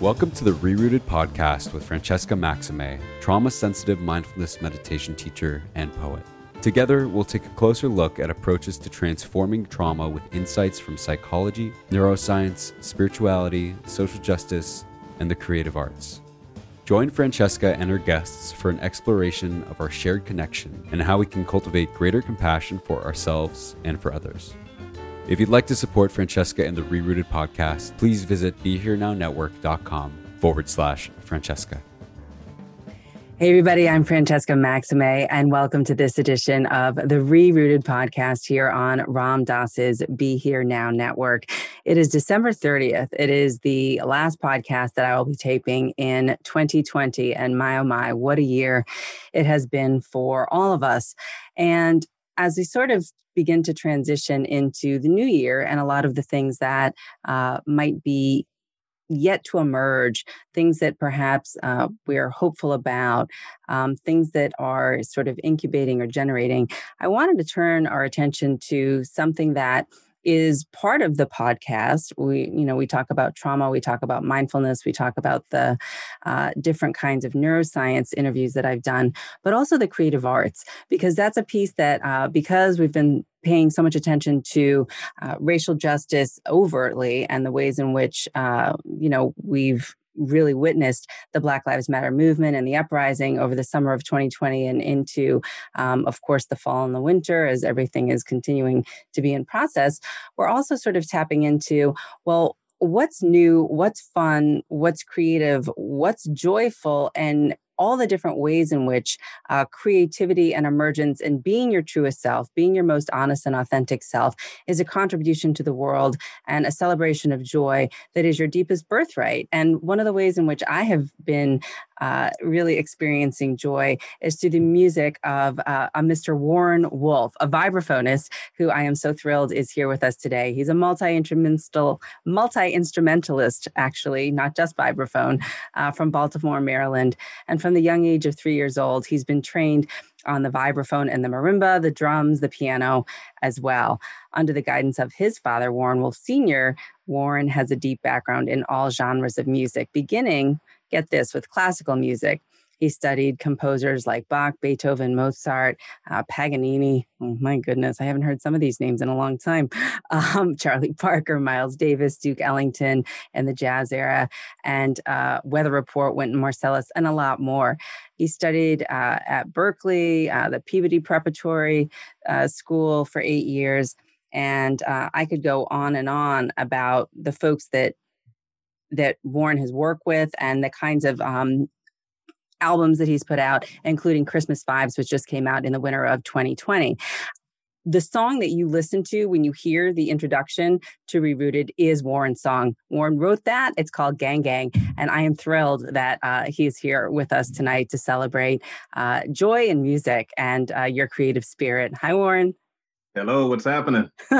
Welcome to the Rerooted podcast with Francesca Maxime, trauma sensitive mindfulness meditation teacher and poet. Together, we'll take a closer look at approaches to transforming trauma with insights from psychology, neuroscience, spirituality, social justice, and the creative arts. Join Francesca and her guests for an exploration of our shared connection and how we can cultivate greater compassion for ourselves and for others. If you'd like to support Francesca and the Rerooted podcast, please visit BeHereNowNetwork.com forward slash Francesca. Hey, everybody, I'm Francesca Maxime, and welcome to this edition of the Rerooted podcast here on Ram Dass's Be Here Now Network. It is December 30th. It is the last podcast that I will be taping in 2020. And my, oh my, what a year it has been for all of us. And as we sort of begin to transition into the new year and a lot of the things that uh, might be yet to emerge, things that perhaps uh, we're hopeful about, um, things that are sort of incubating or generating, I wanted to turn our attention to something that is part of the podcast. We, you know, we talk about trauma, we talk about mindfulness, we talk about the uh, different kinds of neuroscience interviews that I've done, but also the creative arts, because that's a piece that, uh, because we've been paying so much attention to uh, racial justice overtly and the ways in which, uh, you know, we've really witnessed the Black Lives Matter movement and the uprising over the summer of 2020 and into, um, of course, the fall and the winter as everything is continuing to be in process, we're also sort of tapping into, well, what's new, what's fun, what's creative, what's joyful, and all the different ways in which uh, creativity and emergence and being your truest self, being your most honest and authentic self, is a contribution to the world and a celebration of joy that is your deepest birthright. And one of the ways in which I have been uh, really experiencing joy is through the music of uh, a Mr. Warren Wolf, a vibraphonist who I am so thrilled is here with us today. He's a multi-instrumental, multi-instrumentalist, actually, not just vibraphone, uh, from Baltimore, Maryland. And from the young age of three years old, he's been trained on the vibraphone and the marimba, the drums, the piano as well. Under the guidance of his father, Warren Wolf Sr., Warren has a deep background in all genres of music, beginning get this, with classical music. He studied composers like Bach, Beethoven, Mozart, uh, Paganini. Oh my goodness, I haven't heard some of these names in a long time. Um, Charlie Parker, Miles Davis, Duke Ellington, and the jazz era, and uh, Weather Report, Wynton Marsalis, and a lot more. He studied uh, at Berklee, uh, the Peabody Preparatory uh, School for eight years. And uh, I could go on and on about the folks that that Warren has worked with and the kinds of um, albums that he's put out, including Christmas Vibes, which just came out in the winter of 2020. The song that you listen to when you hear the introduction to Rerooted is Warren's song. Warren wrote that. It's called Gang Gang. And I am thrilled that uh, he's here with us tonight to celebrate uh, joy and music and uh, your creative spirit. Hi, Warren. Hello, what's happening?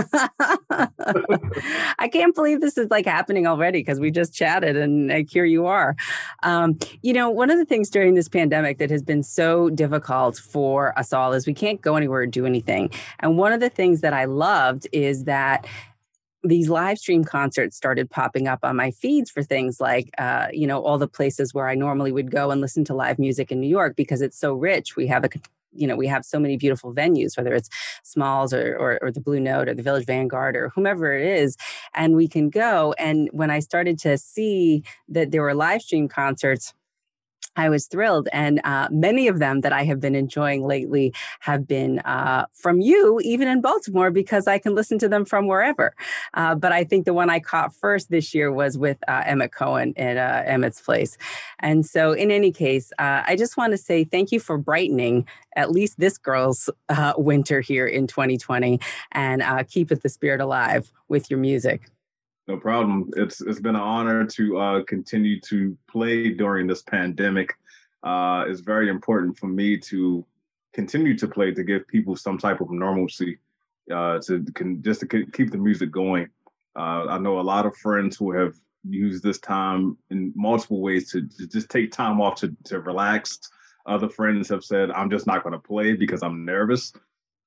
I can't believe this is like happening already because we just chatted and like, here you are. Um, you know, one of the things during this pandemic that has been so difficult for us all is we can't go anywhere or do anything. And one of the things that I loved is that these live stream concerts started popping up on my feeds for things like uh, you know all the places where i normally would go and listen to live music in new york because it's so rich we have a you know we have so many beautiful venues whether it's smalls or, or, or the blue note or the village vanguard or whomever it is and we can go. And when i started to see that there were live stream concerts I was thrilled. And uh, many of them that I have been enjoying lately have been uh, from you, even in Baltimore, because I can listen to them from wherever. Uh, but I think the one I caught first this year was with uh, Emmet Cohen at uh, Emmet's Place. And so, in any case, uh, I just want to say thank you for brightening at least this girl's winter here in 2020 and keep the spirit alive with your music. No problem. It's it's been an honor to uh, continue to play during this pandemic. Uh, it's very important for me to continue to play to give people some type of normalcy, uh, to can, just to keep the music going. Uh, I know a lot of friends who have used this time in multiple ways to, to just take time off to, to relax. Other friends have said, "I'm just not going to play because I'm nervous."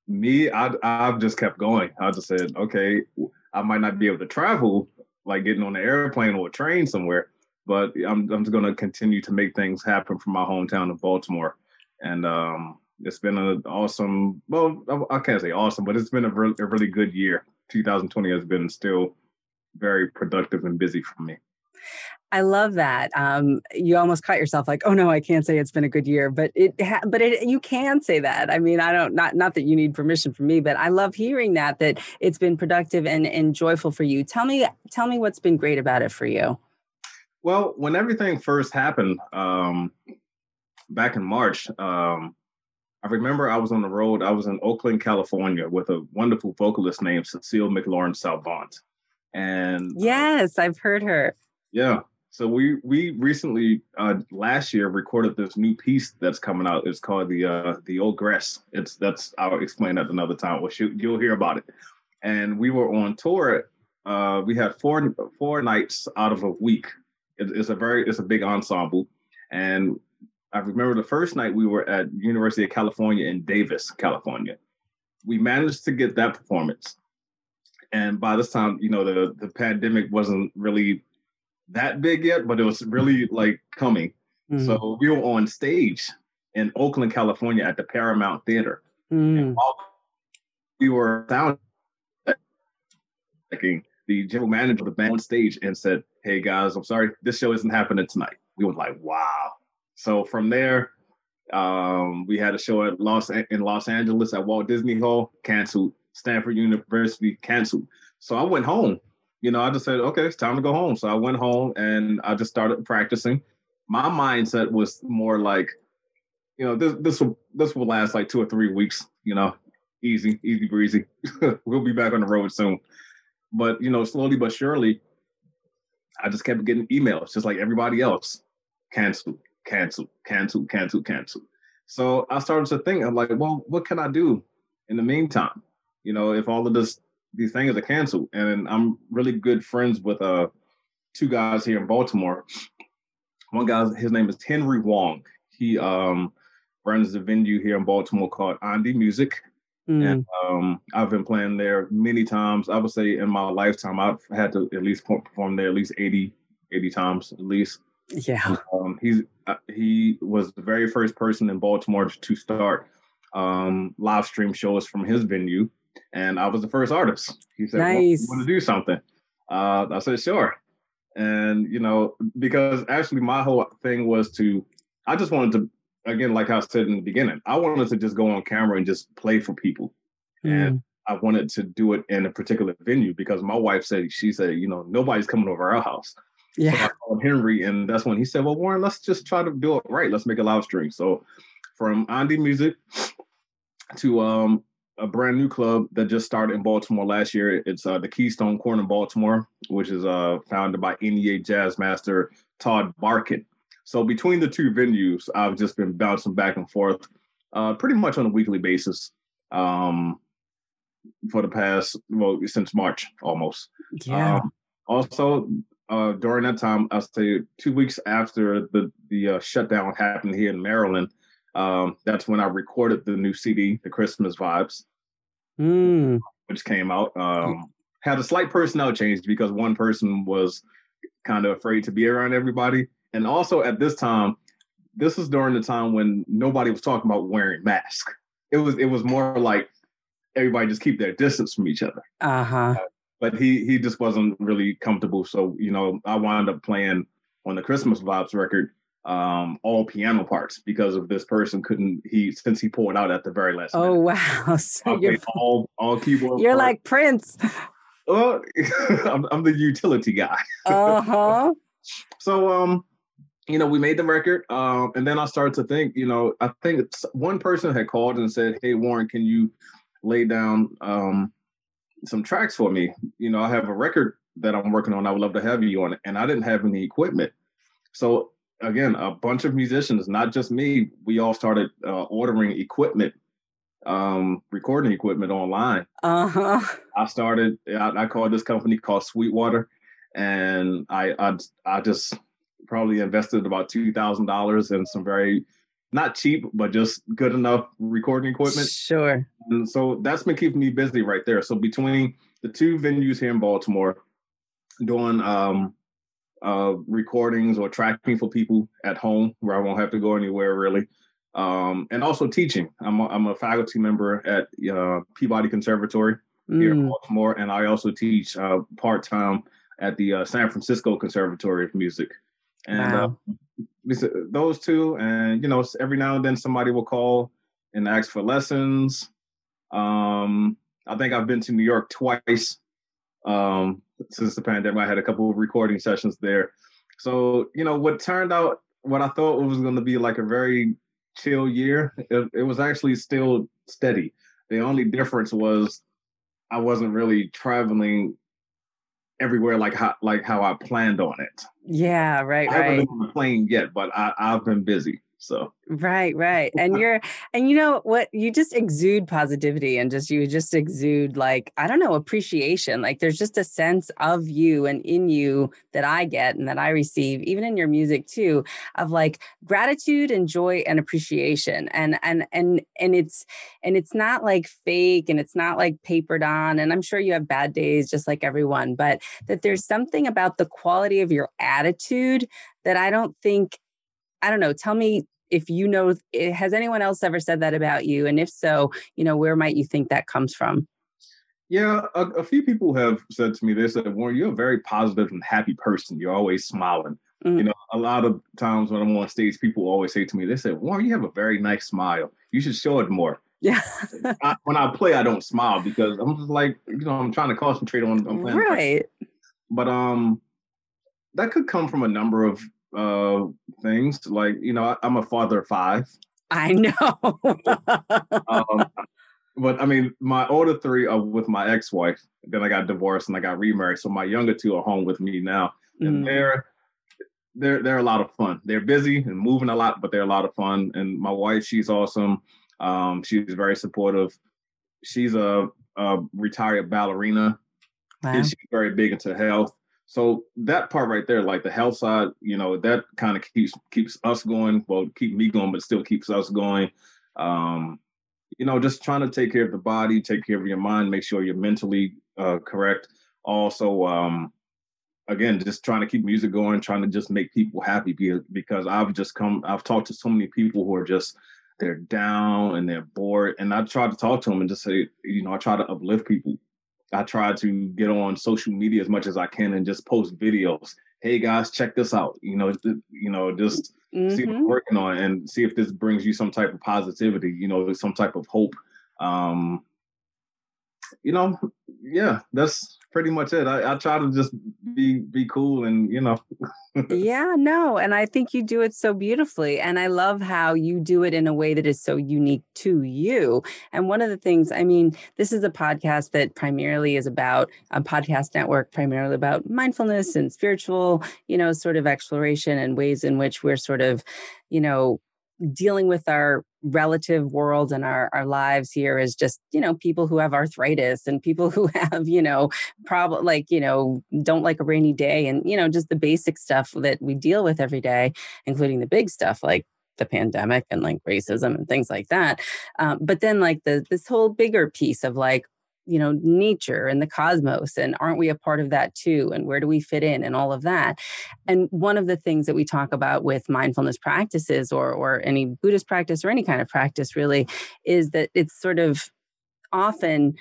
Me, I, I've just kept going. I just said, "Okay." I might not be able to travel, like getting on an airplane or a train somewhere, but I'm I'm just gonna continue to make things happen from my hometown of Baltimore, and um, it's been an awesome. Well, I can't say awesome, but it's been a, re- a really good year. 2020 has been still very productive and busy for me. I love that. Um, you almost caught yourself like, oh no, I can't say it's been a good year, but it, ha- but it, you can say that. I mean, I don't, not, not that you need permission from me, but I love hearing that, that it's been productive and, and joyful for you. Tell me, tell me what's been great about it for you. Well, when everything first happened, um, back in March, um, I remember I was on the road. I was in Oakland, California, with a wonderful vocalist named Cecile McLorin Salvant. And yes, I've heard her. Yeah, so we we recently uh, last year recorded this new piece that's coming out. It's called the uh, the Ogresse. It's that's I'll explain that another time. Well, you'll hear about it. And we were on tour. Uh, we had four four nights out of a week. It, it's a very it's a big ensemble. And I remember the first night we were at University of California in Davis, California. We managed to get that performance. And by this time, you know, the the pandemic wasn't really that big yet, but it was really like coming. Mm. So we were on stage in Oakland, California at the Paramount Theater. Mm. we were sound the general manager of the band on stage and said, Hey guys, I'm sorry, this show isn't happening tonight. We were like, wow. So from there, um, we had a show at Los in Los Angeles at Walt Disney Hall, canceled. Stanford University canceled. So I went home you know, I just said, okay, it's time to go home. So I went home and I just started practicing. My mindset was more like, you know, this this will this will last like two or three weeks. You know, easy, easy breezy. we'll be back on the road soon. But you know, slowly but surely, I just kept getting emails, just like everybody else. Cancel, cancel, cancel, cancel, cancel. So I started to think, I'm like, well, what can I do in the meantime? You know, if all of this these things are canceled. And I'm really good friends with uh two guys here in Baltimore. One guy, his name is Henry Wong. He um runs a venue here in Baltimore called An die Musik. Mm. And um, I've been playing there many times. I would say in my lifetime, I've had to at least perform there at least 80, 80 times at least. Yeah. Um, he's uh, he was the very first person in Baltimore to start um, live stream shows from his venue and I was the first artist. He said, nice. "Want to do something?" Uh, I said, "Sure." And you know, because actually, my whole thing was to, I just wanted to, again, like I said in the beginning, I wanted to just go on camera and just play for people, mm. and I wanted to do it in a particular venue because my wife said she said, you know, nobody's coming over our house. Yeah. So I called Henry, and that's when he said, "Well, Warren, let's just try to do it right. Let's make a live stream." So, from An die Musik to um a brand new club that just started in Baltimore last year. It's uh, the Keystone Korner in Baltimore, which is uh, founded by NEA jazz master Todd Barkan. So between the two venues, I've just been bouncing back and forth uh, pretty much on a weekly basis um, for the past, well, since March almost. Yeah. Um, also, uh, during that time, I'll say two weeks after the, the uh, shutdown happened here in Maryland, um, that's when I recorded the new CD, The Christmas Vibes mm. which came out. Um, had a slight personnel change because one person was kind of afraid to be around everybody, and also at this time, this is during the time when nobody was talking about wearing masks. It was it was more like everybody just keep their distance from each other. Uh-huh. Uh, but he he just wasn't really comfortable. So you know, I wound up playing on the Christmas Vibes record um all piano parts because of this person couldn't he since he pulled out at the very last Oh minute. wow. So you're all all keyboard you're parts. like Prince. well, I'm, I'm the utility guy. Uh-huh. So um, you know, we made the record, um, and then I started to think, you know, I think one person had called and said, "Hey, Warren, can you lay down um some tracks for me? You know, I have a record that I'm working on. I would love to have you on it." And I didn't have any equipment, so again, a bunch of musicians, not just me, we all started uh, ordering equipment, um, recording equipment online. Uh-huh. I started. I, I called this company called Sweetwater, and I I, I just probably invested about two thousand dollars in some very not cheap but just good enough recording equipment. Sure. And so that's been keeping me busy right there. So between the two venues here in Baltimore, doing um, uh, recordings or tracking for people at home where I won't have to go anywhere really. Um, and also teaching. I'm a, I'm a faculty member at uh, Peabody Conservatory here in Mm. Baltimore, and I also teach uh, part time at the uh, San Francisco Conservatory of Music. And uh, Wow. these- those two, and you know, every now and then somebody will call and ask for lessons. Um, I think I've been to New York twice um, since the pandemic. I had a couple of recording sessions there. So you know, what turned out, what I thought was going to be like a very chill year, it, it was actually still steady. The only difference was I wasn't really traveling everywhere like how like how I planned on it. Yeah, right, I haven't right. been on a plane yet, but I, I've been busy. So Right, right. And you're and you know what you just exude positivity and just you just exude like I don't know appreciation. Like there's just a sense of you and in you that I get and that I receive even in your music too of like gratitude and joy and appreciation. And and and and it's and it's not like fake and it's not like papered on and I'm sure you have bad days just like everyone, but that there's something about the quality of your attitude that I don't think I don't know. Tell me if you know, eh, has anyone else ever said that about you? And if so, you know, where might you think that comes from? yeah, a, a few people have said to me, they said, Warren, you're a very positive and happy person. You're always smiling. Mhm. You know, a lot of times when I'm on stage, people always say to me, they say, Warren, you have a very nice smile. You should show it more. Yeah. I, when I play, I don't smile because I'm just like, you know, I'm trying to concentrate on, on playing. right. But um, that could come from a number of uh things. Like, you know, I, I'm a father of five. I know. um, but I mean, my older three are with my ex-wife. Then I got divorced and I got remarried. So my younger two are home with me now, and Mm. they're they're they're a lot of fun. They're busy and moving a lot, but they're a lot of fun. And my wife, she's awesome. Um, she's very supportive. She's a, a retired ballerina, Wow. and she's very big into health. So that part right there, like the health side, you know, that kind of keeps keeps us going. Well, keep me going, but still keeps us going. Um, you know, just trying to take care of the body, take care of your mind, make sure you're mentally uh, correct. Also, um, again, just trying to keep music going, trying to just make people happy because I've just come, I've talked to so many people who are just they're down and they're bored, and I try to talk to them and just say, you know, I try to uplift people. I try to get on social media as much as I can and just post videos. Hey guys, check this out. You know, th- you know, just see what. I'm working on and see if this brings you some type of positivity, you know, some type of hope. Um, you know, yeah, that's pretty much it. I, I try to just be be cool and you know, yeah, no. And I think you do it so beautifully. And I love how you do it in a way that is so unique to you. And one of the things, I mean, this is a podcast that primarily is about a podcast network, primarily about mindfulness and spiritual, you know, sort of exploration and ways in which we're sort of, you know, dealing with our relative world and our, our lives here is just you know people who have arthritis and people who have you know problem like you know don't like a rainy day and you know just the basic stuff that we deal with every day including the big stuff like the pandemic and like racism and things like that. Um, but then like the this whole bigger piece of like you know nature and the cosmos and aren't we a part of that too and where do we fit in and all of that? And one of the things that we talk about with mindfulness practices or or any buddhist practice or any kind of practice really is that it's sort of often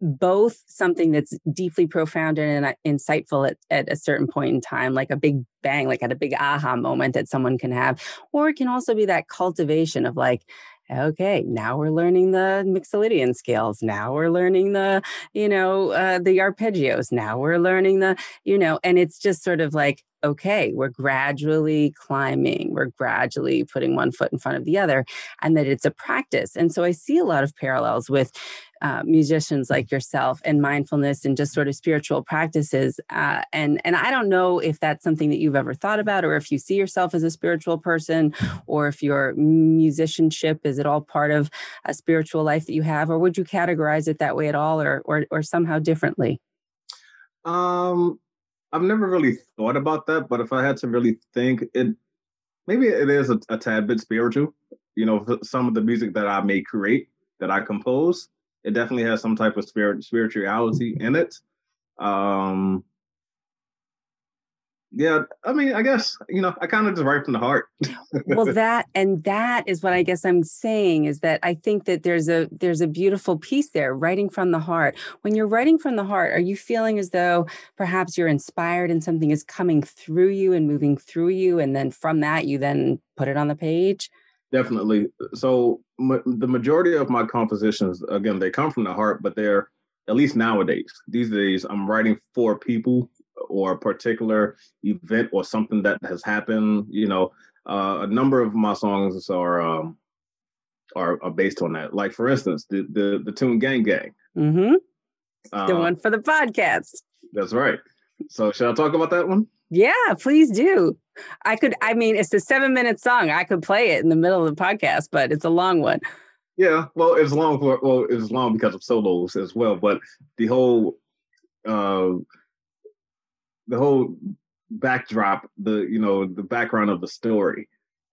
both something that's deeply profound and uh, insightful at, at a certain point in time, like a big bang, like at a big aha moment that someone can have, or it can also be that cultivation of like, okay now we're learning the mixolydian scales. Now we're learning the you know uh, the arpeggios. Now we're learning the you know and it's just sort of like okay we're gradually climbing we're gradually putting one foot in front of the other and that it's a practice and so i see a lot of parallels with uh, musicians like yourself and mindfulness and just sort of spiritual practices. Uh, and and I don't know if that's something that you've ever thought about, or if you see yourself as a spiritual person, or if your musicianship is it all part of a spiritual life that you have, or would you categorize it that way at all, or or or somehow differently? Um, I've never really thought about that, but if I had to really think, it maybe it is a, a tad bit spiritual. You know, some of the music that I may create, that I compose, it definitely has some type of spirit spirituality in it. Um, yeah, I mean, I guess you know, I kind of just write from the heart. well, that and that is what I guess I'm saying is that I think that there's a there's a beautiful piece there, writing from the heart. When you're writing from the heart, are you feeling as though perhaps you're inspired and something is coming through you and moving through you, and then from that you then put it on the page? Definitely. So ma- the majority of my compositions, again, they come from the heart, but they're at least nowadays. These days, I'm writing for people or a particular event or something that has happened. You know, uh, a number of my songs are um, are, are based on that. Like for instance, the the, the tune "Gang Gang." Mm-hmm. Uh, the one for the podcast. That's right. So, should I talk about that one? Yeah, please do. I could, I mean, it's a seven minute song. I could play it in the middle of the podcast, but it's a long one. Yeah, well, it's long for, well, it's long because of solos as well, but the whole, uh, the whole backdrop, the, you know, the background of the story.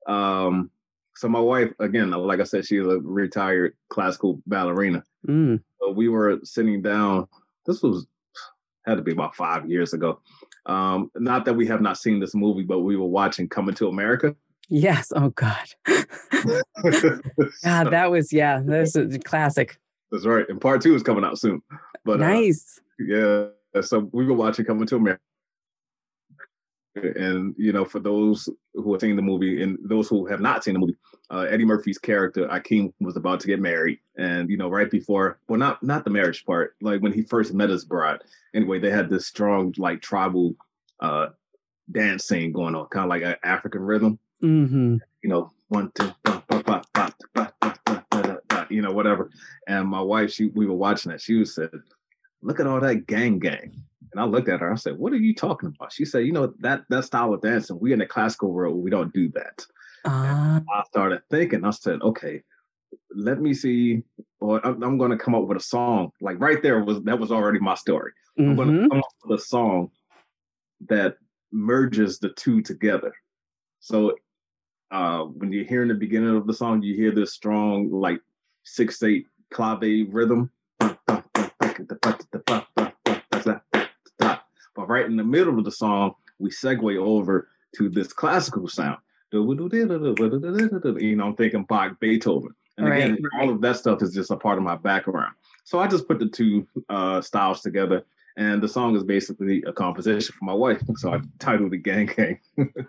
Um, so my wife, again, like I said, she's a retired classical ballerina. Mm. So we were sitting down. This was had to be about five years ago, um, not that we have not seen this movie, but we were watching Coming to America. Yes. Oh God. God, that was yeah. That's a classic. That's right. And part two is coming out soon. But uh, nice. Uh, yeah. So we were watching Coming to America. And you know, for those who have seen the movie and those who have not seen the movie, uh, Eddie Murphy's character Akeem was about to get married, and you know, right before, well, not not the marriage part, like when he first met his bride. Anyway, they had this strong like tribal uh dance scene going on, kind of like an African rhythm. Mm-hmm. You know, one two, you know, whatever. And my wife, she we were watching that. She was said, "Look at all that gang gang." And I looked at her. I said, "What are you talking about?" She said, "You know that that style of dancing. We in the classical world, we don't do that." Uh, I started thinking, I said, okay, let me see, or I'm, I'm going to come up with a song. Like right there was that was already my story. Mm-hmm. I'm going to come up with a song that merges the two together. So uh, when you're hearing the beginning of the song, you hear this strong like six eight clave rhythm. Right in the middle of the song, we segue over to this classical sound. You know, I'm thinking Bach, Beethoven. And right, again, right. all of that stuff is just a part of my background. So I just put the two uh, styles together. And the song is basically a composition for my wife. So I titled it Gang Gang.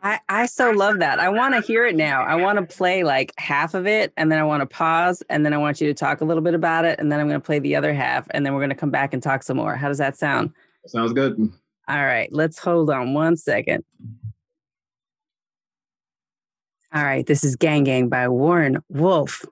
I, I so love that. I want to hear it now. I want to play like half of it and then I want to pause and then I want you to talk a little bit about it. And then I'm going to play the other half and then we're going to come back and talk some more. How does that sound? Sounds good. All right. Let's hold on one second. All right, this is Gang Gang by Warren Wolf.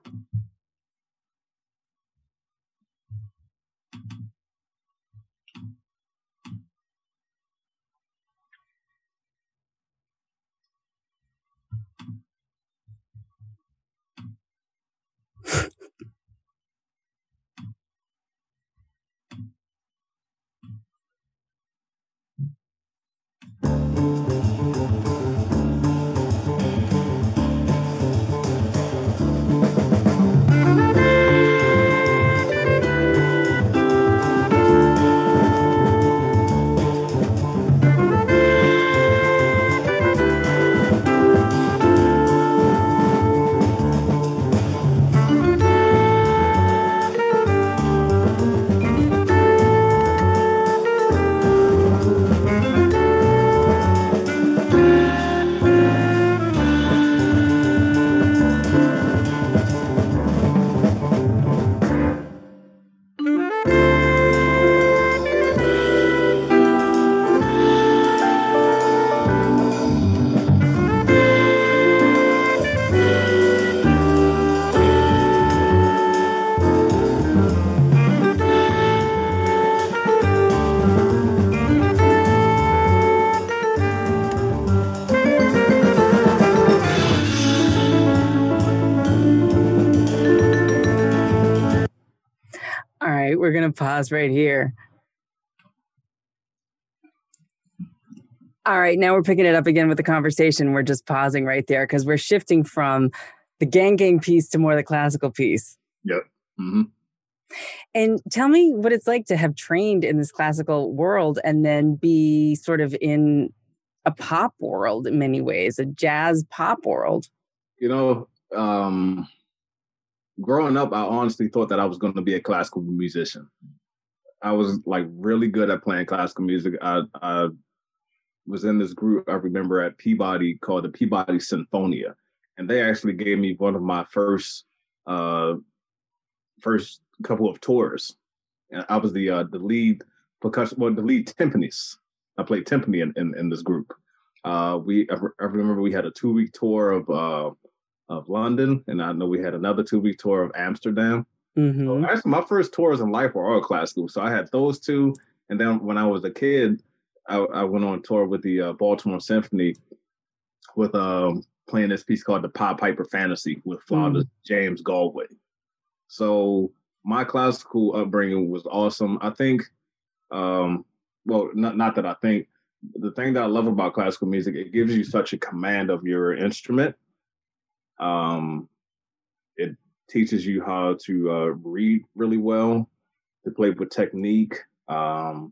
Right here. All right, now we're picking it up again with the conversation. We're just pausing right there because we're shifting from the gang gang piece to more the classical piece. Yep. Mm-hmm. And tell me what it's like to have trained in this classical world and then be sort of in a pop world in many ways, a jazz pop world. You know, um, growing up, I honestly thought that I was going to be a classical musician. I was like really good at playing classical music. I, I was in this group I remember at Peabody called the Peabody Sinfonia, and they actually gave me one of my first uh, first couple of tours. And I was the uh, the lead percussion, well, the lead timpanist. I played timpani in, in, in this group. Uh, we I, I remember we had a two week tour of uh, of London, and I know we had another two week tour of Amsterdam. Mm-hmm. So actually, my first tours in life were all classical. So I had those two, and then when I was a kid, I, I went on tour with the uh, Baltimore Symphony with um, playing this piece called the Pied Piper Fantasy with Father mm. James Galway. So my classical upbringing was awesome. I think, um, well, not not that I think. The thing that I love about classical music, it gives you such a command of your instrument. Um, it teaches you how to uh, read really well, to play with technique. Um,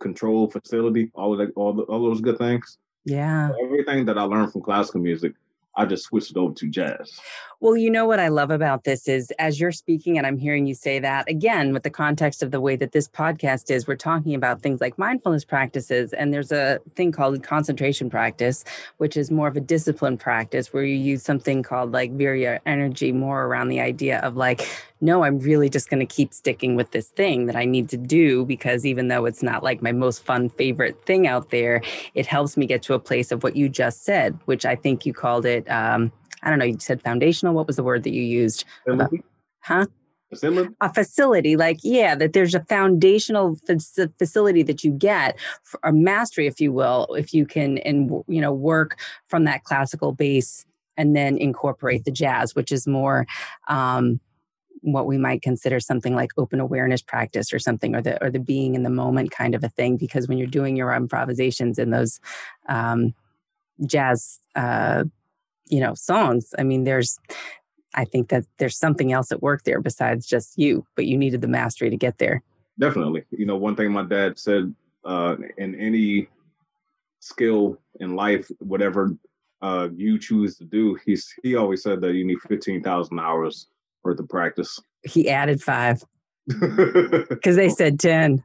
control facility, all of that, all, the, all those good things. Yeah. So everything that I learned from classical music, I just switched it over to jazz. Well, you know what I love about this is as you're speaking and I'm hearing you say that again with the context of the way that this podcast is, we're talking about things like mindfulness practices and there's a thing called concentration practice, which is more of a discipline practice where you use something called like virya uh, energy more around the idea of like no, I'm really just going to keep sticking with this thing that I need to do because even though it's not like my most fun favorite thing out there, it helps me get to a place of what you just said, which I think you called it. Um, I don't know, you said foundational. What was the word that you used? About, huh? Facility? A facility, like, yeah, that there's a foundational f- facility that you get, for a mastery, if you will, if you can, and, you know, work from that classical base and then incorporate the jazz, which is more, um, what we might consider something like open awareness practice or something or the or the being in the moment kind of a thing because when you're doing your improvisations in those um, jazz uh, you know songs i mean there's i think that there's something else at work there besides just you but you needed the mastery to get there definitely you know one thing my dad said uh, in any skill in life whatever uh, you choose to do he's he always said that you need 15,000 hours worth of practice. He added five because they said 10.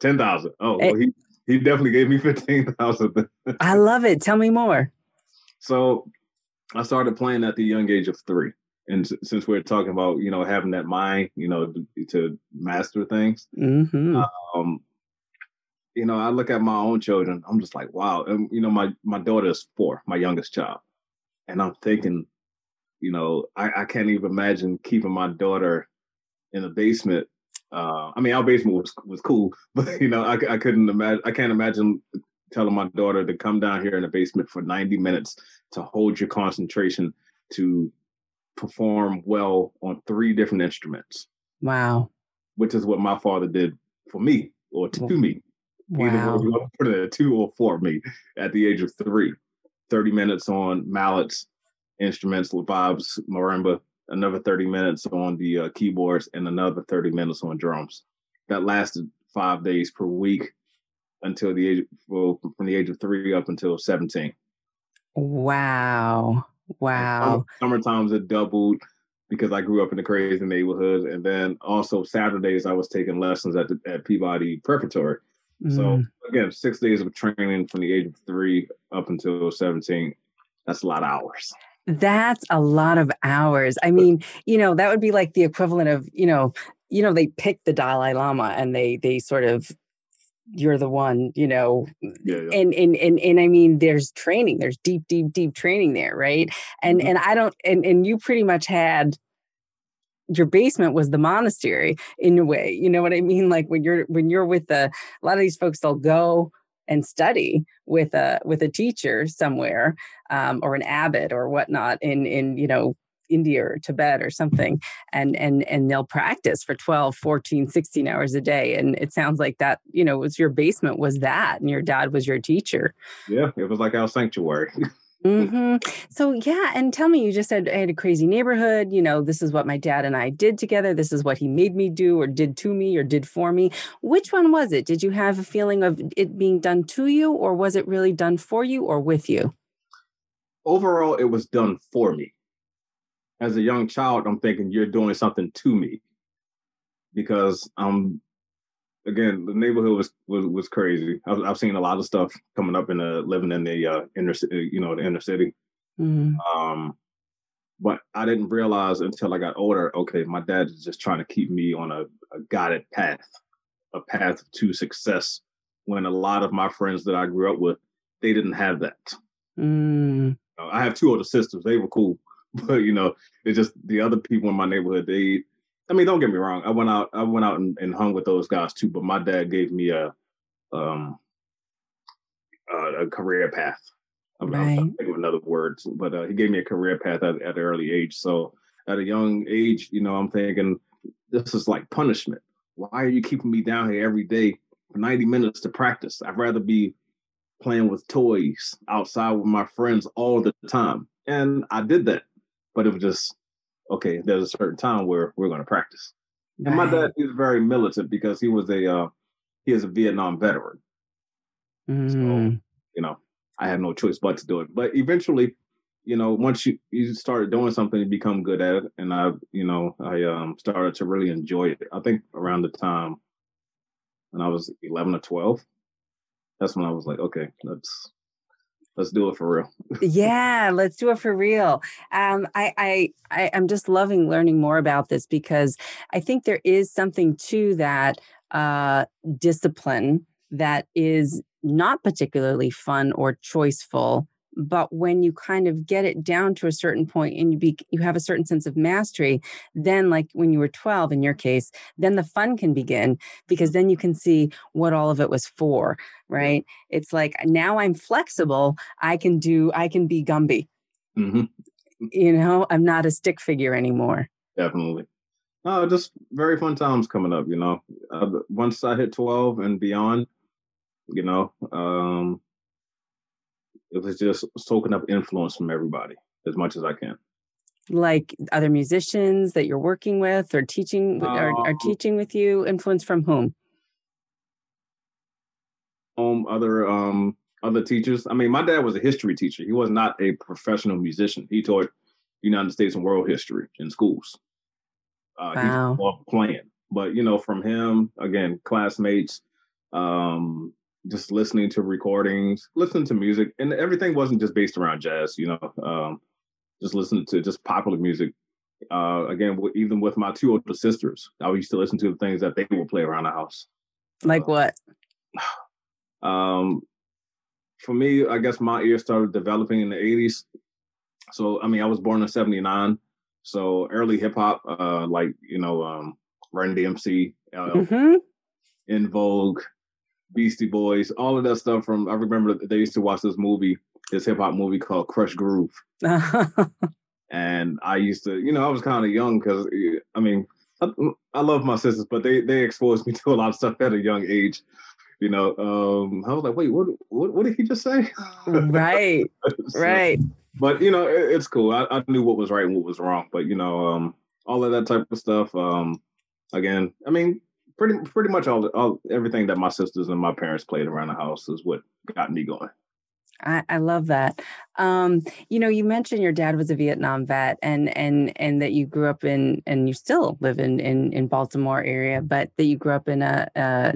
10,000. Oh, well, he, he definitely gave me 15,000. I love it. Tell me more. So I started playing at the young age of three. And since we're talking about, you know, having that mind, you know, to, master things, mm-hmm. um, you know, I look at my own children. I'm just like, wow. And you know, my my daughter is four, my youngest child, and I'm thinking, you know, I, I can't even imagine keeping my daughter in the basement. Uh, I mean, our basement was was cool, but you know, I, I couldn't imagine. I can't imagine telling my daughter to come down here in the basement for 90 minutes to hold your concentration to perform well on three different instruments. Wow. Which is what my father did for me or to me. Wow. Either two or for me at the age of three. 30 minutes on mallets, instruments, vibes, marimba, another 30 minutes on the uh, keyboards, and another 30 minutes on drums. That lasted five days per week until the age, well, from the age of three up until 17. Wow. Wow. Summer, times it doubled because I grew up in a crazy neighborhood. And then also Saturdays, I was taking lessons at, the, at Peabody Preparatory. Mm. So again, six days of training from the age of three up until 17. That's a lot of hours. That's a lot of hours. I mean, you know, that would be like the equivalent of, you know, you know, they pick the Dalai Lama and they they sort of you're the one, you know. Yeah, yeah. And, and and and I mean, there's training, there's deep, deep, deep training there, right? And mm-hmm. and I don't and and you pretty much had your basement was the monastery in a way. You know what I mean? Like when you're when you're with the a lot of these folks, they'll go and study with a with a teacher somewhere um, or an abbot or whatnot in in you know India or Tibet or something and and and they'll practice for 12 14 16 hours a day and it sounds like that you know was your basement was that and your dad was your teacher yeah it was like our sanctuary mm-hmm. So yeah, and tell me, you just said I had a crazy neighborhood. You know, this is what my dad and I did together. This is what he made me do, or did to me, or did for me. Which one was it? Did you have a feeling of it being done to you, or was it really done for you, or with you? Overall, it was done for me. As a young child, I'm thinking you're doing something to me because I'm again, the neighborhood was was, was crazy. I've, I've seen a lot of stuff coming up in the living in the uh, inner city, you know, the inner city. Mm-hmm. Um, but I didn't realize until I got older. Okay, my dad is just trying to keep me on a, a guided path, a path to success. When a lot of my friends that I grew up with, they didn't have that. Mm. I have two older sisters; they were cool, but you know, it's just the other people in my neighborhood. They I mean, don't get me wrong. I went out. I went out and, and hung with those guys too. But my dad gave me a um a career path. I'm, right. I'm thinking of another word, but uh, he gave me a career path at, at an early age. So at a young age, you know, I'm thinking this is like punishment. Why are you keeping me down here every day for 90 minutes to practice? I'd rather be playing with toys outside with my friends all the time. And I did that, but it was just okay, there's a certain time where we're going to practice. Right. And my dad is very militant because he was a uh, he is a Vietnam veteran. Mm. So you know, I had no choice but to do it. But eventually, you know, once you you started doing something, you become good at it, and I, you know, I um started to really enjoy it. I think around the time when I was eleven or twelve, that's when I was like, okay, let's let's do it for real. yeah, let's do it for real. Um, I, I, I, am just loving learning more about this because I think there is something to that uh, discipline that is not particularly fun or choiceful but when you kind of get it down to a certain point and you be you have a certain sense of mastery then like when you were 12 in your case then the fun can begin because then you can see what all of it was for right? It's like now i'm flexible i can do i can be gumby. Mm-hmm. you know i'm not a stick figure anymore. Definitely. Oh, just very fun times coming up. You know, uh, once I hit twelve and beyond, you know, um, it was just soaking up influence from everybody as much as I can. Like other musicians that you're working with or teaching um, are, are teaching with you, influence from whom? Um, other um other teachers. I mean, my dad was a history teacher. He was not a professional musician. He taught United States and world history in schools. Uh, wow. He's playing, but you know, from him again, classmates, um, just listening to recordings, listening to music, and everything wasn't just based around jazz. You know, um, just listening to just popular music. Uh, again, w- even with my two older sisters, I used to listen to the things that they would play around the house. Like uh, what? Um, for me, I guess my ear started developing in the '80s. So, I mean, I was born in '79, so early hip hop, uh, like you know, um, Run DMC, uh, mm-hmm. En Vogue, Beastie Boys, all of that stuff from I remember they used to watch this movie, this hip hop movie called Krush Groove. and I used to, you know, I was kind of young because I mean, I, I, love my sisters, but they they exposed me to a lot of stuff at a young age. You know, um, I was like, wait, what, what, what did he just say? Right, so, right. But you know, it, it's cool. I, I, knew what was right and what was wrong. But you know, um, all of that type of stuff. Um, again, I mean, pretty pretty much all, all everything that my sisters and my parents played around the house is what got me going. I, I love that. Um, you know, you mentioned your dad was a Vietnam vet, and and and that you grew up in, and you still live in in, in Baltimore area, but that you grew up in a, a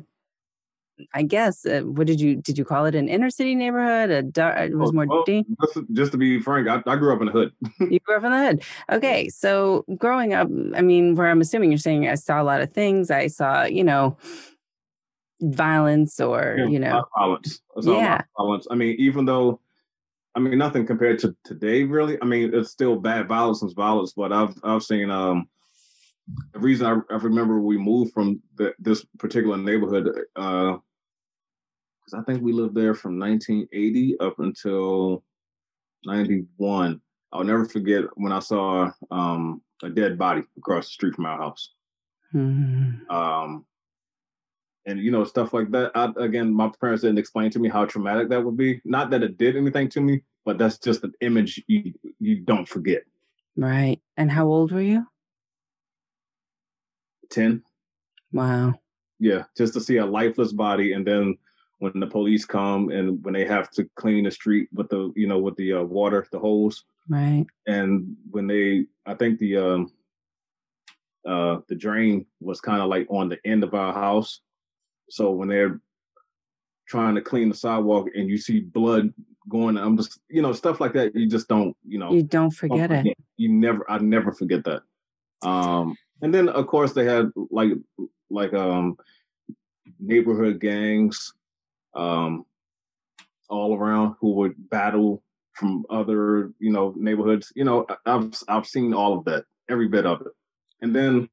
I guess uh, what did you did you call it an inner city neighborhood? A dark, it was oh, more well, just, just, to be frank, I, I, grew up in the hood. you grew up in the hood. Okay, so growing up, I mean, where I'm assuming you're saying I saw a lot of things. I saw, you know, violence or yeah, you know, violence. yeah, violence. I mean, even though. I mean, nothing compared to today, really. I mean, it's still bad violence and violence, but I've I've seen um, the reason I, I remember we moved from the, this particular neighborhood uh, because I think we lived there from 1980 up until 91. I'll never forget when I saw um, a dead body across the street from our house. Mm-hmm. Um, and you know stuff like that. I, again, my parents didn't explain to me how traumatic that would be. Not that it did anything to me, but that's just an image you you don't forget. Right. And how old were you? Ten. Wow. Yeah, just to see a lifeless body, and then when the police come and when they have to clean the street with the you know with the uh, water, the hose. Right. And when they, I think the um, uh, the drain was kind of like on the end of our house, so when they're trying to clean the sidewalk and you see blood going, I'm just, you know, stuff like that. You just don't, you know, you don't forget, don't forget. it. You never, I never forget that. Um, and then of course they had like, like, um, neighborhood gangs, um, all around who would battle from other, you know, neighborhoods. You know, I've I've seen all of that, every bit of it. And then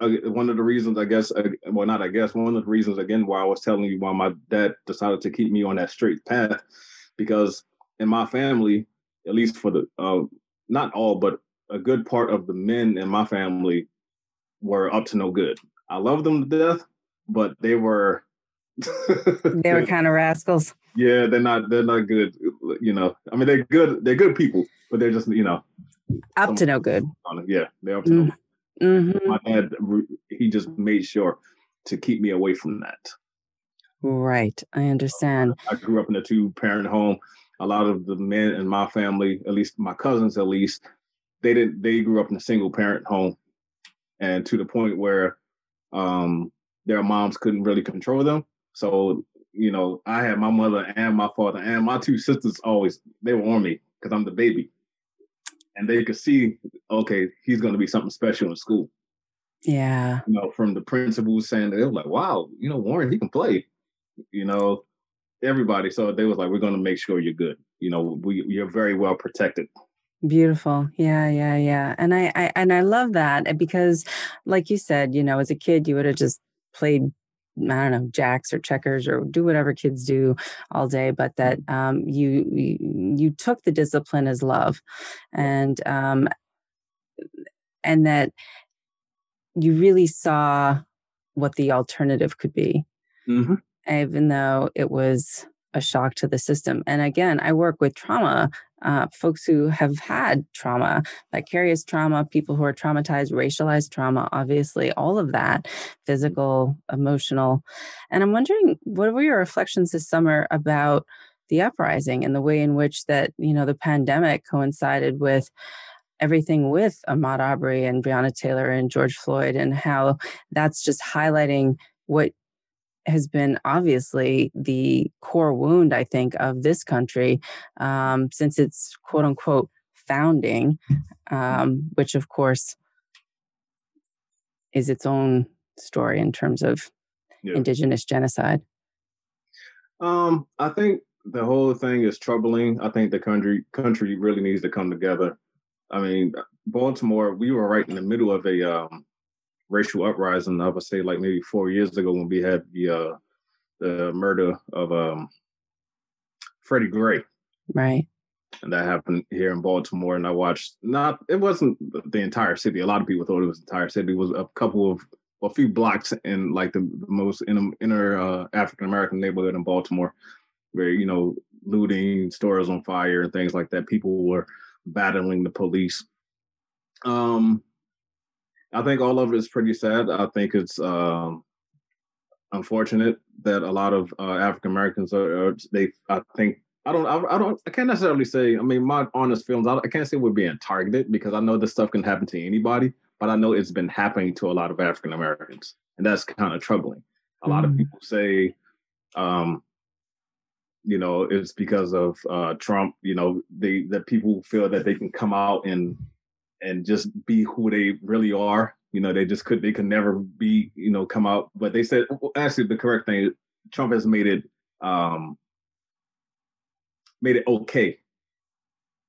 one of the reasons, I guess, uh, well, not I guess, one of the reasons again why I was telling you why my dad decided to keep me on that straight path, because in my family, at least for the uh, not all, but a good part of the men in my family were up to no good. I love them to death, but they were they were kind of rascals. Yeah, they're not they're not good. You know, I mean they're good they're good people, but they're just you know up to no good. Yeah, they're up to mm. no Mm-hmm. My dad, he just made sure to keep me away from that. Right. I understand. I grew up in a two parent home. A lot of the men in my family, at least my cousins, at least, they didn't, they grew up in a single parent home. And to the point where um, their moms couldn't really control them. So, you know, I had my mother and my father and my two sisters always, they were on me because I'm the baby and they could see, okay, he's going to be something special in school. Yeah. You know, from the principals saying they were like, wow, you know, Warren, he can play. You know, everybody. So they was like, we're going to make sure you're good. You know, we, you're very well protected. Beautiful. Yeah, yeah, yeah. And I, I and I love that eh, because like you said, you know, as a kid you would have just played I don't know, jacks or checkers or do whatever kids do all day, but that mm-hmm. um, you, you, you took the discipline as love, and um, and that you really saw what the alternative could be, mm-hmm. even though it was a shock to the system. And again, I work with trauma uh, folks who have had trauma, vicarious trauma, people who are traumatized, racialized trauma, obviously, all of that, physical, emotional. And I'm wondering, what were your reflections this summer about the uprising and the way in which that, you know, the pandemic coincided with everything with Ahmaud Arbery and Breonna Taylor and George Floyd and how that's just highlighting what has been obviously the core wound, I think, of this country um, since its quote unquote founding, um, which of course is its own story in terms of yeah. indigenous genocide. Um, I think the whole thing is troubling. I think the country country really needs to come together. I mean, Baltimore, we were right in the middle of a um, racial uprising. I would say like maybe four years ago when we had the uh, the murder of um, Freddie Gray. Right. And that happened here in Baltimore. And I watched not it wasn't the entire city. A lot of people thought it was the entire city. It was a couple of a few blocks in like the, the most inner, inner uh, African American neighborhood in Baltimore, where you know looting, stores on fire, and things like that. People were battling the police. Um, I think all of it is pretty sad. I think it's um, unfortunate that a lot of uh, African Americans are, are, they. I think I don't. I, I, don't. I can't necessarily say. I mean, my honest feelings. I, I, can't say we're being targeted because I know this stuff can happen to anybody, but I know it's been happening to a lot of African Americans, and that's kind of troubling. A mm lot of mm. people say, um, you know, it's because of uh, Trump. You know, they that people feel that they can come out and and just be who they really are. You know, they just could they could never be, you know, come out. But they said well, actually the correct thing, Trump has made it um made it okay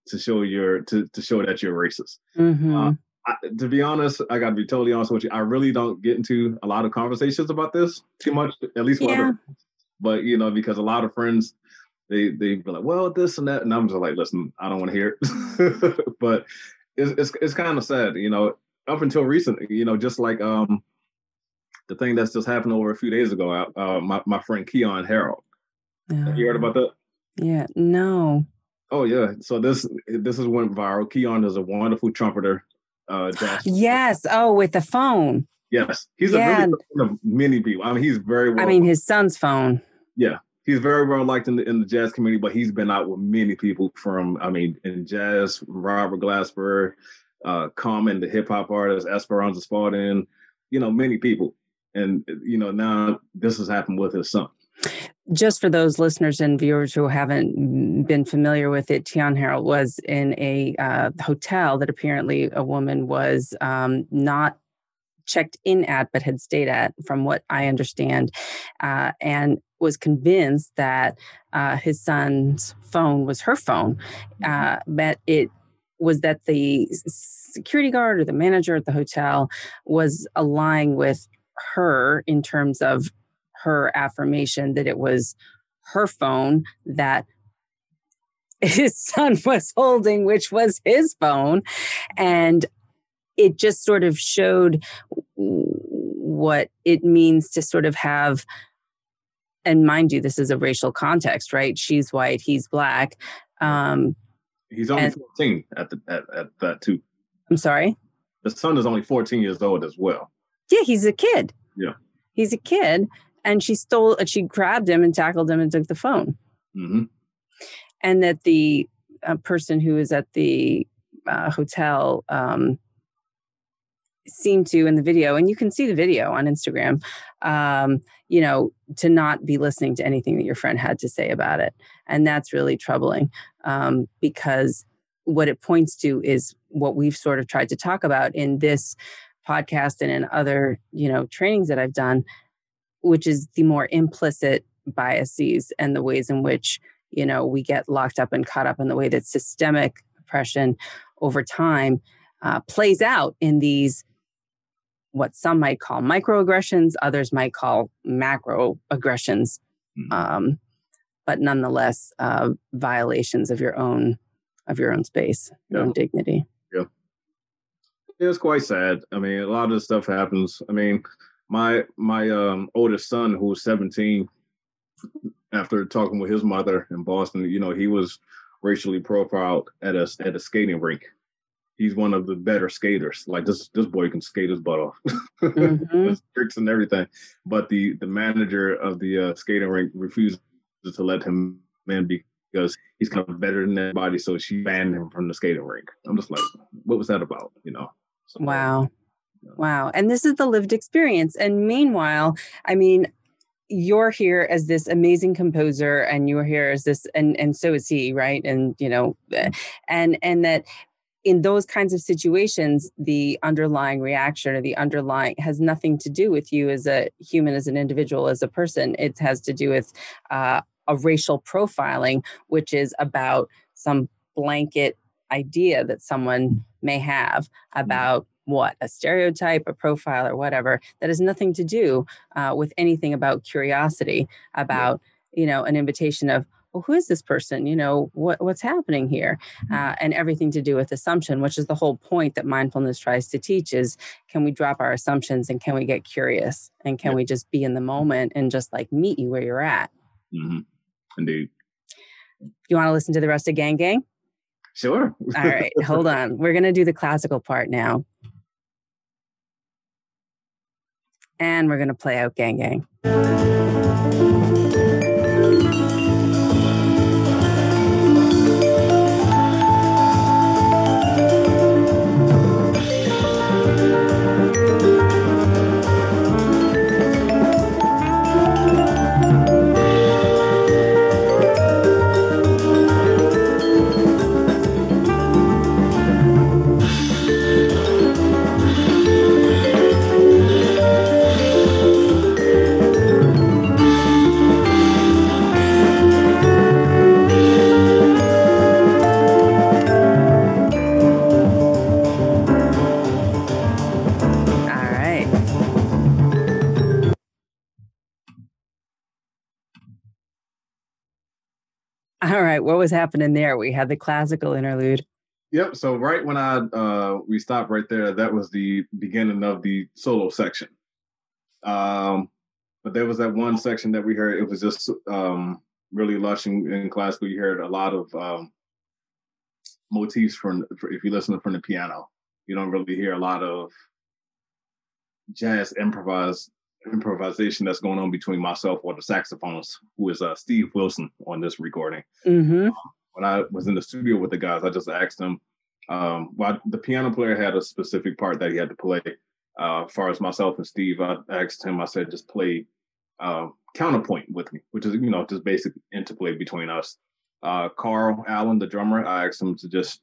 to show your to to show that you're racist. Mm-hmm. Uh, I, to be honest, I got to be totally honest with you. I really don't get into a lot of conversations about this too much, at least yeah. But you know, because a lot of friends they they be like, well, this and that, and I'm just like, listen, I don't want to hear it. but it's it's, it's kind of sad, you know. Up until recently, you know, just like um the thing that's just happened over a few days ago. Uh, uh my my friend Keyon Harrold. Have you heard about that? Yeah, no. Oh yeah. So this this is went viral. Keyon is a wonderful trumpeter. Uh, yes. Oh, with the phone. Yes, he's yeah. a really of many people. I mean, he's very. well I mean, his son's phone. Yeah, he's very well liked in the in the jazz community, but he's been out with many people from. I mean, in jazz, Robert Glasper, uh, Common, the hip hop artist, Esperanza Spalding, you know, many people, and you know now this has happened with his son just for those listeners and viewers who haven't been familiar with it, Keyon Harrold was in a uh, hotel that apparently a woman was um, not checked in at, but had stayed at, from what I understand, uh, and was convinced that uh, his son's phone was her phone, mm-hmm. uh, but it was that the security guard or the manager at the hotel was aligning with her in terms of her affirmation that it was her phone that his son was holding, which was his phone. And it just sort of showed what it means to sort of have, and mind you, this is a racial context, right? She's white, he's black. Um, he's only and, 14 at, the, at, at that, too. I'm sorry? The son is only 14 years old as well. Yeah, he's a kid. Yeah. He's a kid and she stole she grabbed him and tackled him and took the phone mm-hmm. and that the uh, person who was at the uh, hotel um, seemed to in the video and you can see the video on instagram um, you know to not be listening to anything that your friend had to say about it. And that's really troubling um, because what it points to is what we've sort of tried to talk about in this podcast and in other you know trainings that i've done which is the more implicit biases and the ways in which you know we get locked up and caught up in the way that systemic oppression over time uh, plays out in these what some might call microaggressions others might call macroaggressions mm-hmm. um, but nonetheless uh, violations of your own of your own space your yeah. own dignity yeah it's quite sad i mean a lot of this stuff happens i mean my my um, oldest son, who's 17, after talking with his mother in Boston, you know, he was racially profiled at a at a skating rink. He's one of the better skaters. Like this this boy can skate his butt off, mm-hmm. tricks and everything. But the the manager of the uh, skating rink refuses to let him in because he's kind of better than everybody. So she banned him from the skating rink. I'm just like, what was that about? You know? So, wow. Wow. And this is the lived experience. And meanwhile, I mean, you're here as this amazing composer and you're here as this and and so is he right and you know mm-hmm. and and that in those kinds of situations the underlying reaction or the underlying has nothing to do with you as a human as an individual as a person. It has to do with uh, a racial profiling which is about some blanket idea that someone may have about what a stereotype a profile or whatever that has nothing to do uh, with anything about curiosity about you know an invitation of well who is this person you know what, what's happening here mm-hmm. uh, and everything to do with assumption which is the whole point that mindfulness tries to teach is can we drop our assumptions and can we get curious and can yeah. we just be in the moment and just like meet you where you're at mm-hmm. indeed you want to listen to the rest of gang gang Sure. All right, hold on. We're going to do the classical part now. and we're going to play out Gang Gang. What was happening there? We had the classical interlude. Yep. So right when I uh we stopped right there, that was the beginning of the solo section. Um, but there was that one section that we heard. It was just um really lush in, in classical. You heard a lot of um motifs from if you listen from the piano. You don't really hear a lot of jazz improvise improvisation that's going on between myself or the saxophonist, who is uh, Steve Wilson on this recording. Mm-hmm. Um, when I was in the studio with the guys, I just asked them. Um, well, the piano player had a specific part that he had to play. Uh, as far as myself and Steve, I asked him. I said, just play uh, counterpoint with me, which is you know just basic interplay between us. Uh, Carl Allen, the drummer, I asked him to just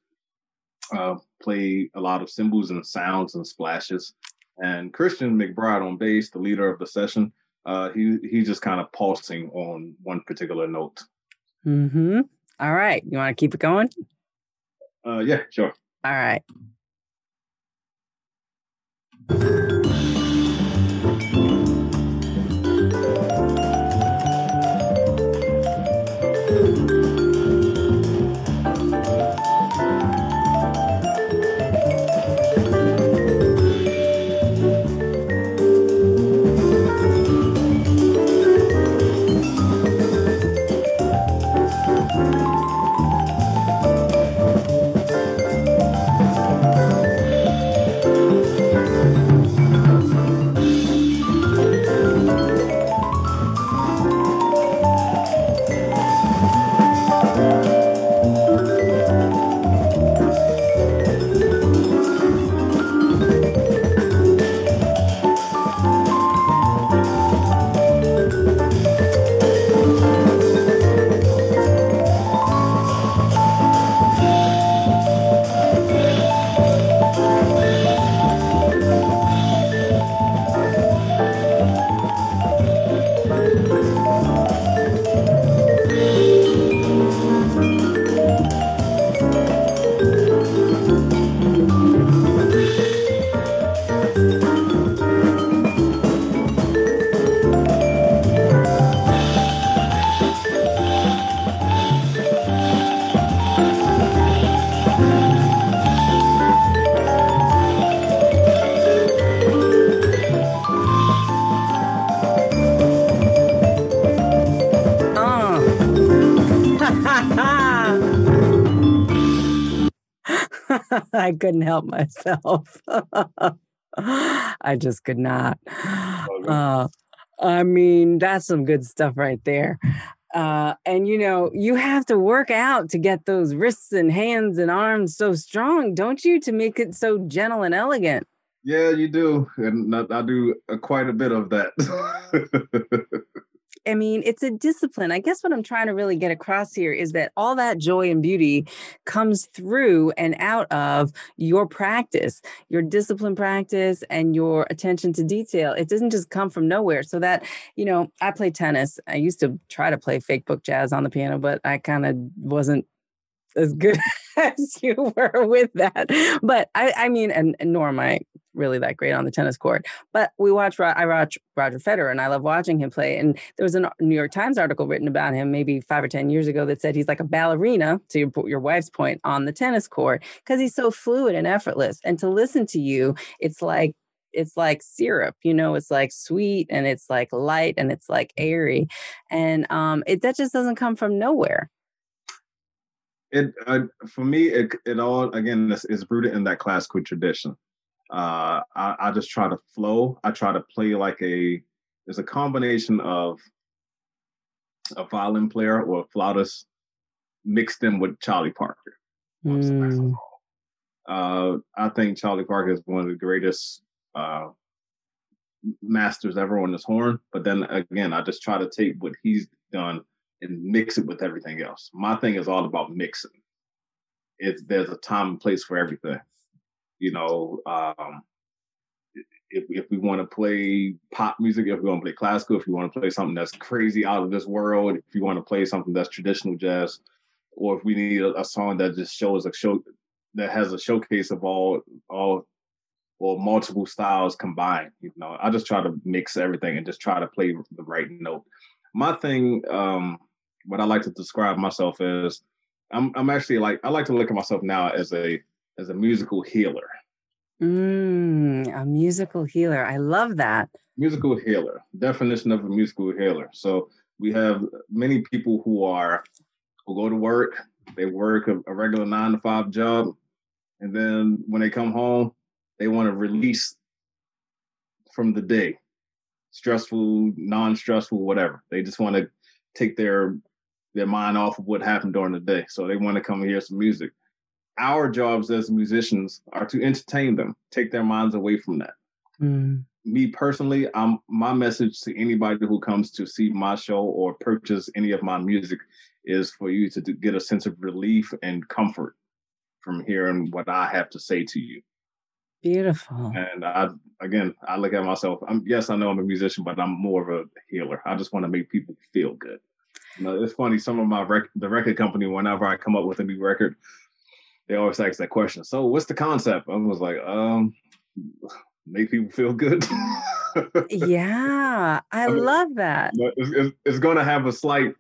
uh, play a lot of cymbals and sounds and splashes. And Christian McBride on bass, the leader of the session, uh, he he's just kind of pulsing on one particular note. Mm-hmm. All right. You want to keep it going? Uh, yeah, sure. All right. I couldn't help myself. I just could not. Uh, I mean, that's some good stuff right there. Uh, and you know, you have to work out to get those wrists and hands and arms so strong, don't you, to make it so gentle and elegant? Yeah, you do, and I do quite a bit of that. I mean, it's a discipline. I guess what I'm trying to really get across here is that all that joy and beauty comes through and out of your practice, your discipline practice, and your attention to detail. It doesn't just come from nowhere. So that, you know, I play tennis. I used to try to play fake book jazz on the piano, but I kind of wasn't as good as you were with that. But I, I mean, and, and nor am I really that great on the tennis court. But we watch, I watch Roger Federer and I love watching him play. And there was a New York Times article written about him maybe five or 10 years ago that said he's like a ballerina, to your, your wife's point, on the tennis court because he's so fluid and effortless. And to listen to you, it's like, it's like syrup you know it's like sweet and it's like light and it's like airy and um it that just doesn't come from nowhere it uh, for me it it all again is, rooted in that classical tradition uh, I, I just try to flow. I try to play like a there's a combination of a violin player or a flautist mixed in with Charlie Parker. Mm. Uh, I think Charlie Parker is one of the greatest uh, masters ever on this horn. But then again, I just try to take what he's done and mix it with everything else. My thing is all about mixing. It's there's a time and place for everything you know, um, if, if we want to play pop music, if we want to play classical, if we want to play something that's crazy out of this world, if you want to play something that's traditional jazz, or if we need a, a song that just shows a show that has a showcase of all all or multiple styles combined. You know, I just try to mix everything and just try to play the right note. My thing, um, what I like to describe myself as I'm I'm actually like I like to look at myself now as a as a musical healer. Mm, a musical healer. I love that. Musical healer. Definition of a musical healer. So we have many people who are who go to work, they work a, a regular nine to five job, and then when they come home, they want to release from the day stressful non-stressful whatever they just want to take their their mind off of what happened during the day so they want to come hear some music our jobs as musicians are to entertain them take their minds away from that mm. me personally i'm my message to anybody who comes to see my show or purchase any of my music is for you to, to get a sense of relief and comfort from hearing what i have to say to you Beautiful. And I, again, I look at myself. I'm yes, I know I'm a musician, but I'm more of a healer. I just want to make people feel good. You know, it's funny. Some of my rec- the record company, whenever I come up with a new record, they always ask that question. So, what's the concept? I was like, um, make people feel good. yeah, I, I mean, love that. It's, it's, it's going to have a slight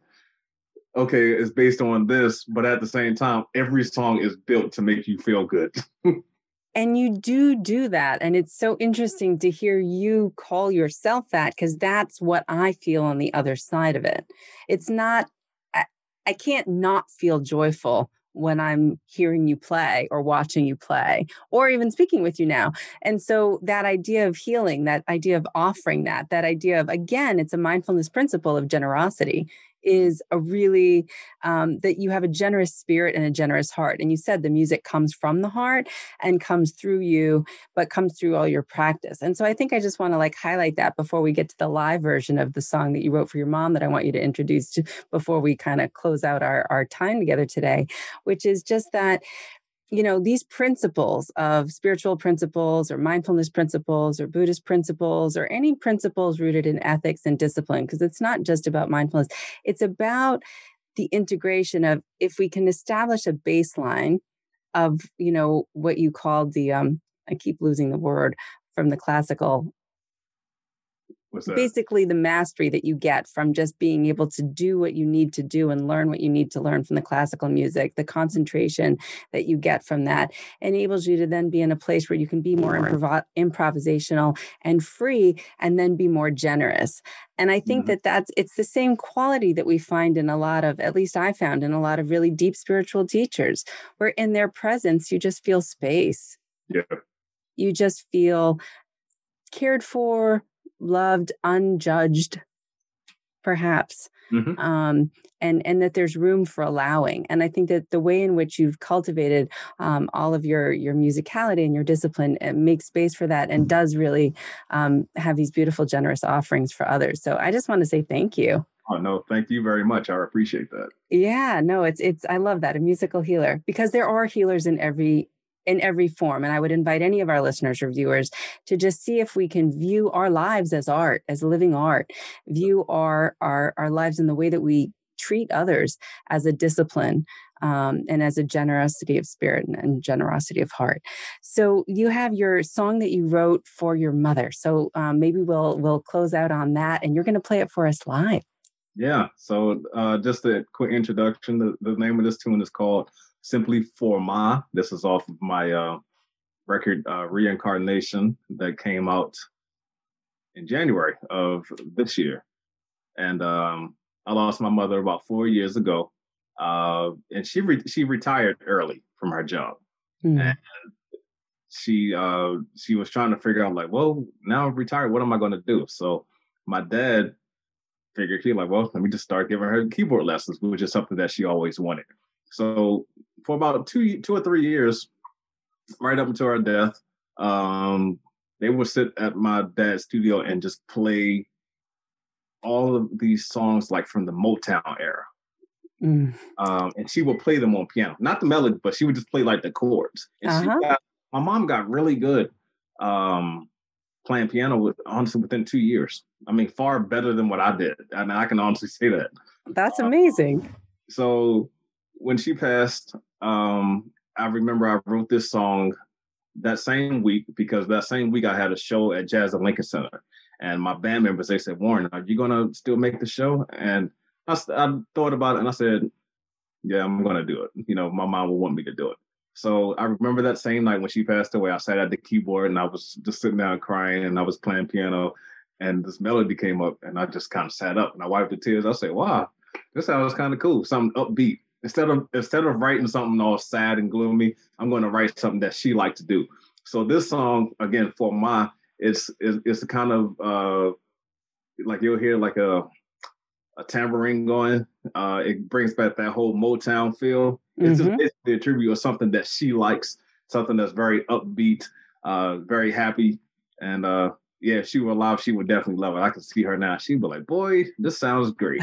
okay, it's based on this, but at the same time, every song is built to make you feel good. And you do do that. And it's so interesting to hear you call yourself that because that's what I feel on the other side of it. It's not, I, I can't not feel joyful when I'm hearing you play or watching you play or even speaking with you now. And so that idea of healing, that idea of offering that, that idea of, again, it's a mindfulness principle of generosity is a really um, that you have a generous spirit and a generous heart. And you said the music comes from the heart and comes through you, but comes through all your practice. And so I think I just want to like highlight that before we get to the live version of the song that you wrote for your mom that I want you to introduce to before we kind of close out our, our time together today, which is just that you know these principles of spiritual principles or mindfulness principles or buddhist principles or any principles rooted in ethics and discipline because it's not just about mindfulness. It's about the integration of if we can establish a baseline of you know what you called the um i keep losing the word from the classical basically the mastery that you get from just being able to do what you need to do and learn what you need to learn from the classical music the concentration that you get from that enables you to then be in a place where you can be more improv- improvisational and free and then be more generous. And i think mm-hmm. that that's it's the same quality that we find in a lot of at least i found in a lot of really deep spiritual teachers where in their presence you just feel space. Yeah. You just feel cared for loved, unjudged, perhaps. Mm-hmm. Um, and and that there's room for allowing. And I think that the way in which you've cultivated um, all of your your musicality and your discipline makes space for that, and does really um, have these beautiful, generous offerings for others. So I just want to say thank you. Oh no, thank you very much. I appreciate that. Yeah, no, it's it's I love that a musical healer because there are healers in every in every form. And I would invite any of our listeners or viewers to just see if we can view our lives as art, as living art, view our our, our lives in the way that we treat others as a discipline um, and as a generosity of spirit and, and, generosity of heart. So you have your song that you wrote for your mother. So um, maybe we'll we'll close out on that, and you're going to play it for us live. Yeah. So uh, just a quick introduction. The, the name of this tune is called simply for Ma. This is off of my uh, record uh, Reincarnation that came out in January of this year. And um, I lost my mother about four years ago. Uh, and she re- she retired early from her job. Mm. And she uh, she was trying to figure out like, well, now I'm retired, what am I going to do? So my dad figured he like, well, let me just start giving her keyboard lessons, which is something that she always wanted. So for about two two or three years, right up until our death, um, they would sit at my dad's studio and just play all of these songs like from the Motown era. Mm. Um, and she would play them on piano, not the melody, but she would just play like the chords. And uh-huh. got, my mom got really good um, playing piano with, honestly within two years. I mean, far better than what I did, and I can honestly say that. That's amazing. so when she passed, um, I remember I wrote this song that same week because that same week I had a show at Jazz at Lincoln Center. And my band members, they said, Warren, are you gonna still make the show? And I, I thought about it and I said, yeah, I'm gonna do it. You know, my mom would want me to do it. So I remember that same night when she passed away, I sat at the keyboard and I was just sitting down crying and I was playing piano and this melody came up and I just kind of sat up and I wiped the tears. I said, wow, this sounds kind of cool. Something upbeat. Instead of instead of writing something all sad and gloomy, I'm going to write something that she liked to do. So this song, again, for my, it's it's, it's a kind of uh, like you'll hear like a a tambourine going. Uh, it brings back that whole Motown feel. It's mm-hmm. just basically a tribute of something that she likes, something that's very upbeat, uh, very happy, and uh, yeah, if she were alive, she would definitely love it. I could see her now. She'd be like, "Boy, this sounds great."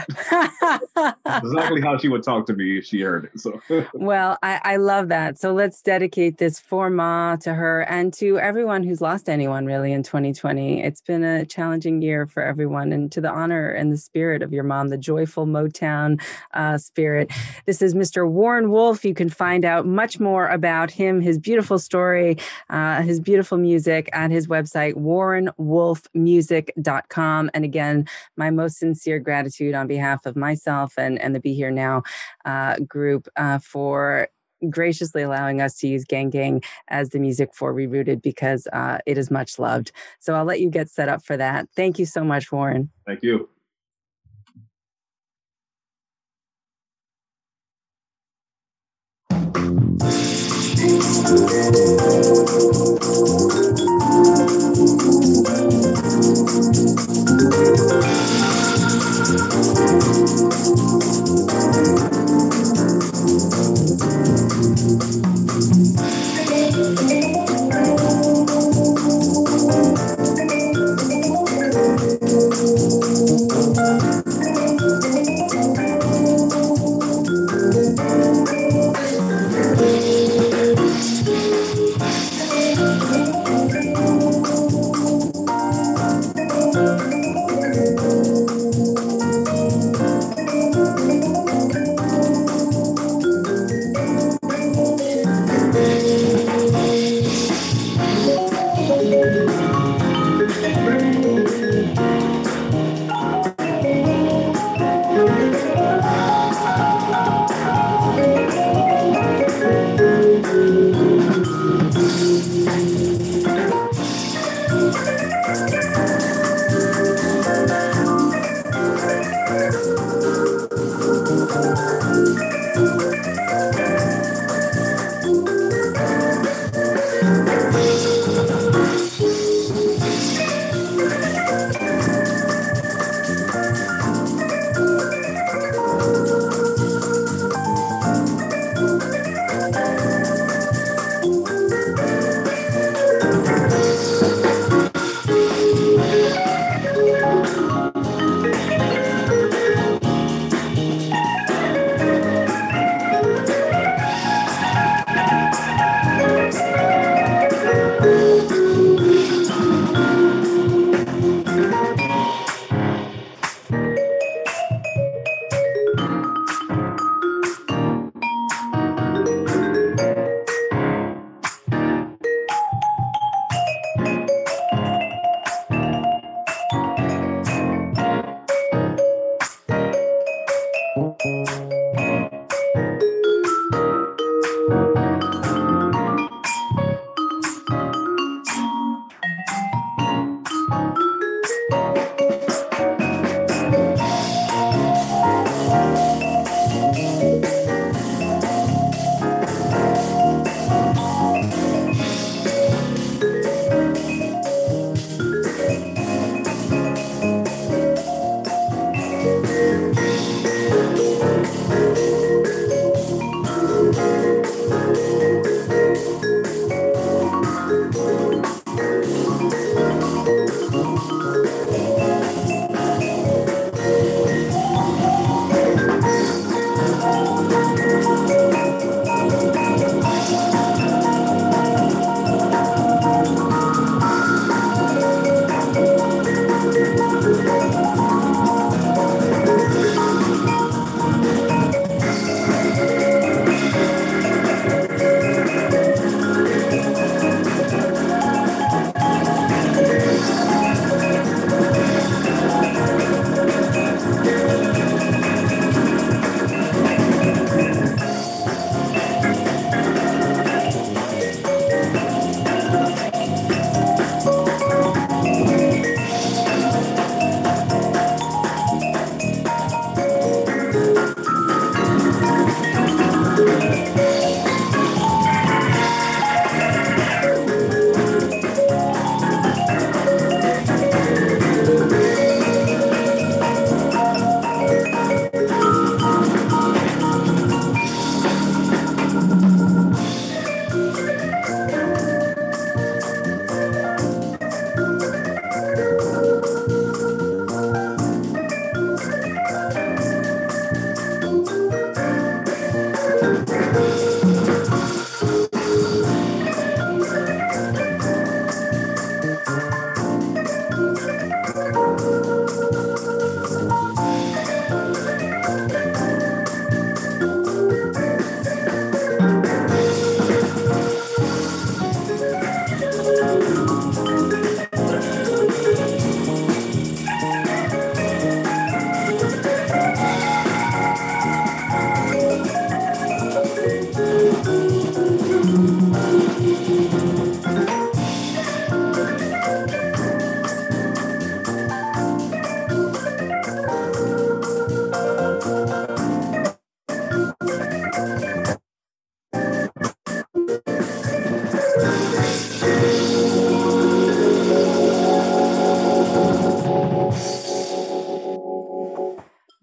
exactly how she would talk to me if she heard it. So, well, I, I love that. So let's dedicate this for Ma to her and to everyone who's lost anyone really in 2020. It's been a challenging year for everyone, and to the honor and the spirit of your mom, the joyful Motown uh, spirit. This is Mr. Warren Wolf. You can find out much more about him, his beautiful story, uh, his beautiful music at his website, Warren wolfmusic.com. And again, my most sincere gratitude on behalf of myself and, and the Be Here Now uh, group uh, for graciously allowing us to use Gang Gang as the music for rerooted because uh, it is much loved. So I'll let you get set up for that. Thank you so much, Warren. Thank you. Thank you. Thank you.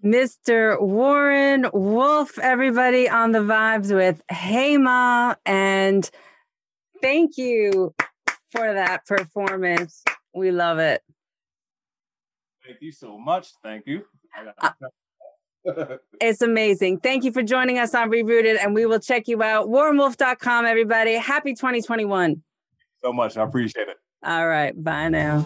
Mr. Warren Wolf, everybody on the vibes with Hey Ma. And thank you for that performance. We love it. Thank you so much. Thank you. Uh, it's amazing. Thank you for joining us on Rerooted, and we will check you out. WarrenWolf.com, everybody. Happy 2021. So much. I appreciate it. All right. Bye now.